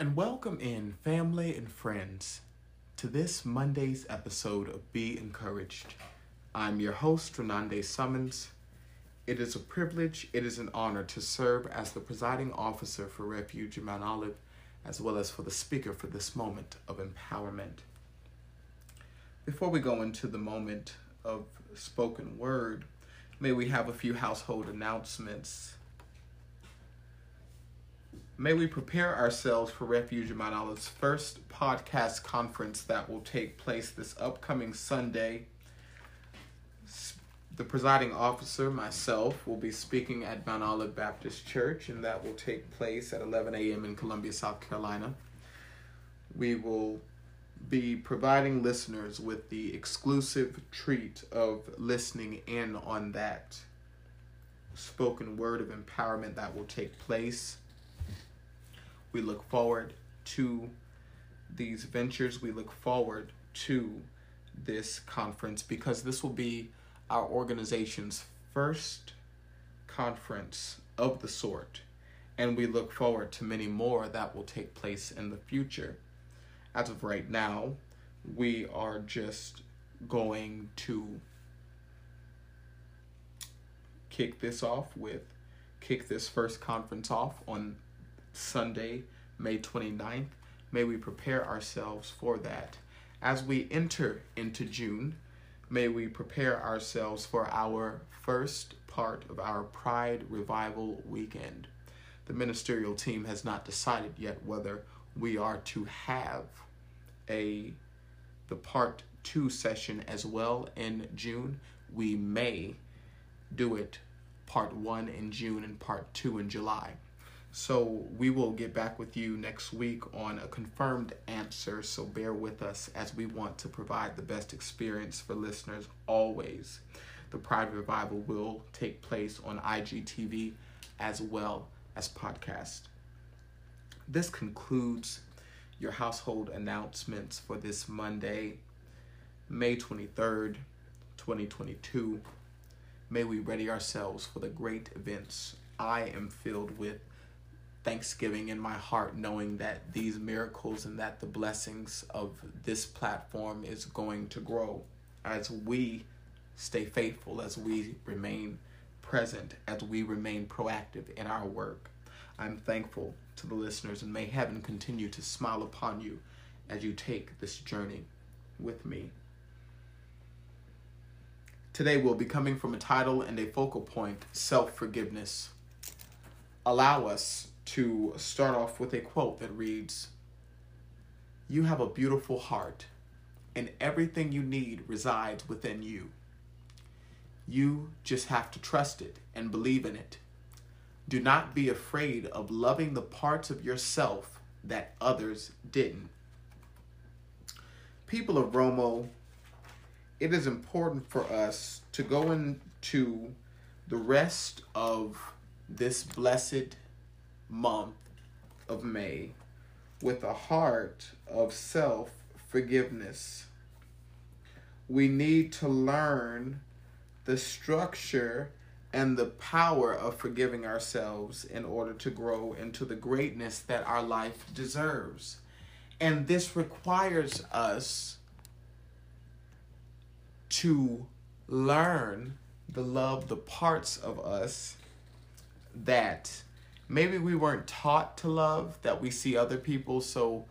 And welcome in, family and friends, to this Monday's episode of Be Encouraged. I'm your host, Renande Summons. It is a privilege, it is an honor to serve as the presiding officer for Refuge in Mount Olive, as well as for the speaker for this moment of empowerment. Before we go into the moment of spoken word, may we have a few household announcements. May we prepare ourselves for Refuge Mount Olive's first podcast conference that will take place this upcoming Sunday. The presiding officer, myself, will be speaking at Mount Olive Baptist Church, and that will take place at 11 a.m. in Columbia, South Carolina. We will be providing listeners with the exclusive treat of listening in on that spoken word of empowerment that will take place. We look forward to these ventures. We look forward to this conference because this will be our organization's first conference of the sort. And we look forward to many more that will take place in the future as of right now, we are just going to kick this off with kick this first conference off on Sunday, May 29th. May we prepare ourselves for that. As we enter into June, may we prepare ourselves for our first part of our Pride Revival weekend. The ministerial team has not decided yet whether we are to have a the part two session as well in June. We may do it part one in June and part two in July. So we will get back with you next week on a confirmed answer. So bear with us as we want to provide the best experience for listeners always. The Pride Revival will take place on IGTV as well as podcast. This concludes your household announcements for this Monday, May 23rd, 2022. May we ready ourselves for the great events. I am filled with thanksgiving in my heart, knowing that these miracles and that the blessings of this platform is going to grow as we stay faithful, as we remain present, as we remain proactive in our work. I'm thankful to the listeners, and may heaven continue to smile upon you as you take this journey with me. Today we'll be coming from a title and a focal point self forgiveness. Allow us to start off with a quote that reads You have a beautiful heart, and everything you need resides within you. You just have to trust it and believe in it do not be afraid of loving the parts of yourself that others didn't. People of Romo, it is important for us to go into the rest of this blessed month of May with a heart of self forgiveness. We need to learn the structure and the power of forgiving ourselves in order to grow into the greatness that our life deserves. And this requires us to learn to love the parts of us that maybe we weren't taught to love that we see other people so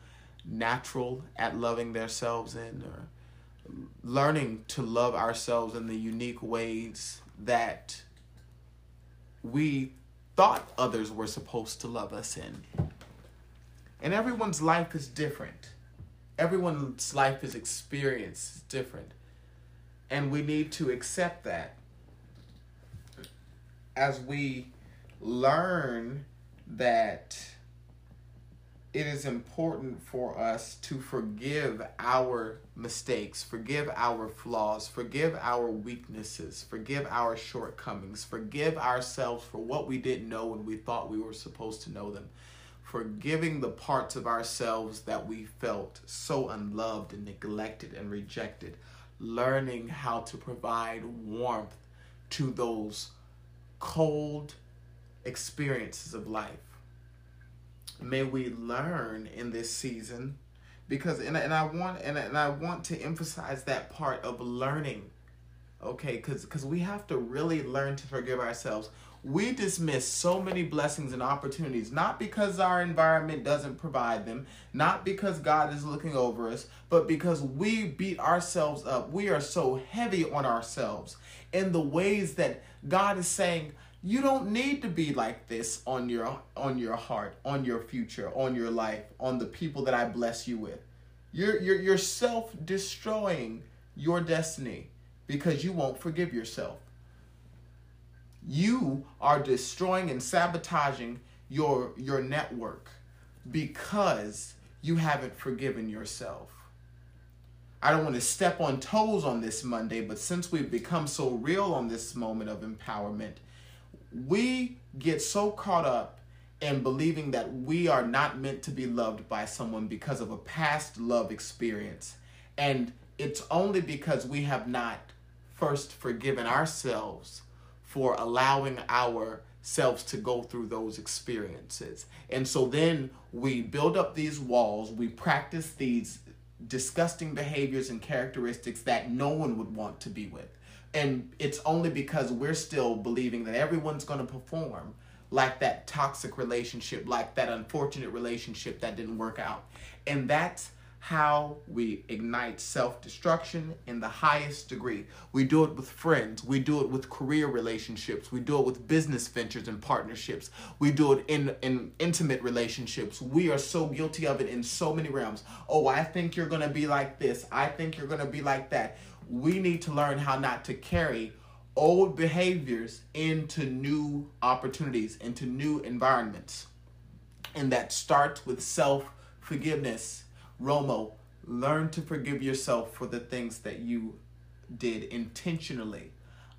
natural at loving themselves in or uh, learning to love ourselves in the unique ways that we thought others were supposed to love us in. And everyone's life is different. Everyone's life is experience different. And we need to accept that as we learn that it is important for us to forgive our mistakes, forgive our flaws, forgive our weaknesses, forgive our shortcomings, forgive ourselves for what we didn't know when we thought we were supposed to know them, forgiving the parts of ourselves that we felt so unloved and neglected and rejected, learning how to provide warmth to those cold experiences of life. May we learn in this season because and, and I want and, and I want to emphasize that part of learning okay? Because because we have to really learn to forgive ourselves. We dismiss so many blessings and opportunities not because our environment doesn't provide them not because god is looking over us but because we beat ourselves up. We are so heavy on ourselves in the ways that god is saying you don't need to be like this on your on your heart on your future on your life on the people that i bless you with. You're you're, you're self destroying your destiny because you won't forgive yourself. You are destroying and sabotaging your your network because you haven't forgiven yourself. I don't want to step on toes on this Monday, but since we've become so real on this moment of empowerment, we get so caught up in believing that we are not meant to be loved by someone because of a past love experience. And it's only because we have not first forgiven ourselves for allowing ourselves to go through those experiences. And so then we build up these walls, we practice these disgusting behaviors and characteristics that no one would want to be with and it's only because we're still believing that everyone's going to perform like that toxic relationship like that unfortunate relationship that didn't work out. And that's how we ignite self-destruction in the highest degree. We do it with friends. We do it with career relationships. We do it with business ventures and partnerships. We do it in in intimate relationships. We are so guilty of it in so many realms. Oh i think you're going to be like this. I think you're going to be like that we need to learn how not to carry old behaviors into new opportunities, into new environments. And that starts with self forgiveness. Romo, learn to forgive yourself for the things that you did intentionally,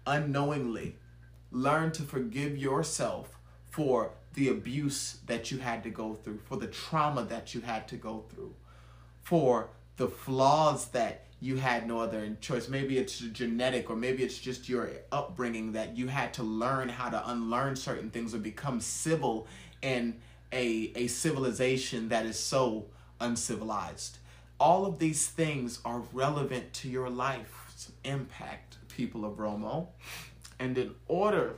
unknowingly. Learn to forgive yourself for the abuse that you had to go through, for the trauma that you had to go through, for the flaws that you had no other choice. Maybe it's genetic, or maybe it's just your upbringing that you had to learn how to unlearn certain things or become civil in a, a civilization that is so uncivilized. All of these things are relevant to your life's impact, people of Romo. And in order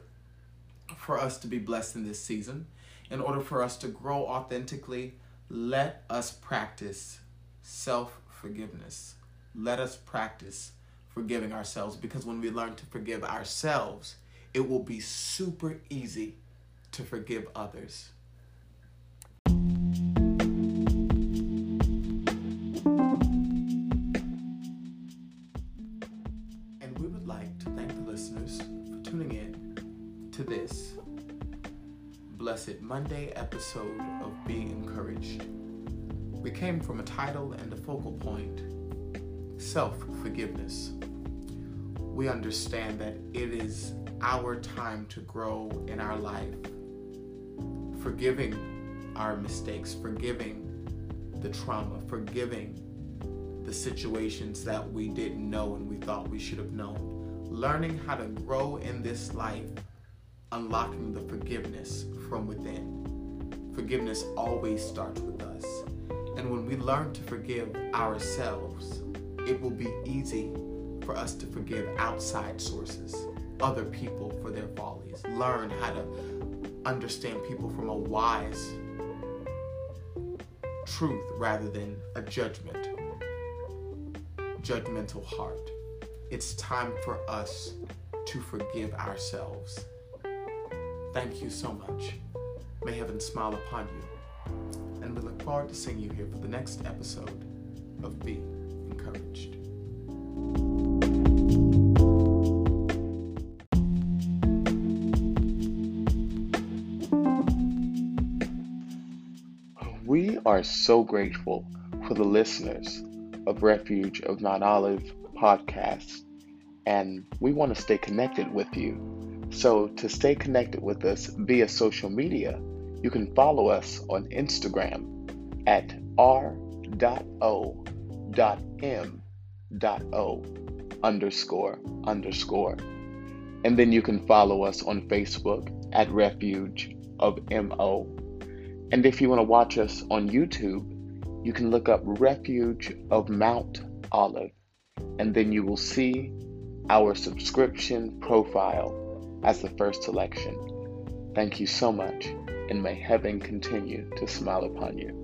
for us to be blessed in this season, in order for us to grow authentically, let us practice self forgiveness let us practice forgiving ourselves because when we learn to forgive ourselves, it will be super easy to forgive others. And we would like to thank the listeners for tuning in to this Blessed Monday episode of Be Encouraged. We came from a title and a focal point self forgiveness. We understand that it is our time to grow in our life, forgiving our mistakes, forgiving the trauma, forgiving the situations that we didn't know and we thought we should have known, learning how to grow in this life, unlocking the forgiveness from within. Forgiveness always starts with us. And when we learn to forgive ourselves, it will be easy for us to forgive outside sources, other people for their follies. Learn how to understand people from a wise truth rather than a judgment, judgmental heart. It's time for us to forgive ourselves. Thank you so much. May heaven smile upon you. And we look forward to seeing you here for the next episode of Be Encouraged. We are so grateful for the listeners of Refuge of Mount Olive podcast, and we want to stay connected with you. So, to stay connected with us via social media, you can follow us on Instagram at r.o.m.o underscore underscore. And then you can follow us on Facebook at Refuge of MO. And if you want to watch us on YouTube, you can look up Refuge of Mount Olive. And then you will see our subscription profile as the first selection. Thank you so much, and may heaven continue to smile upon you.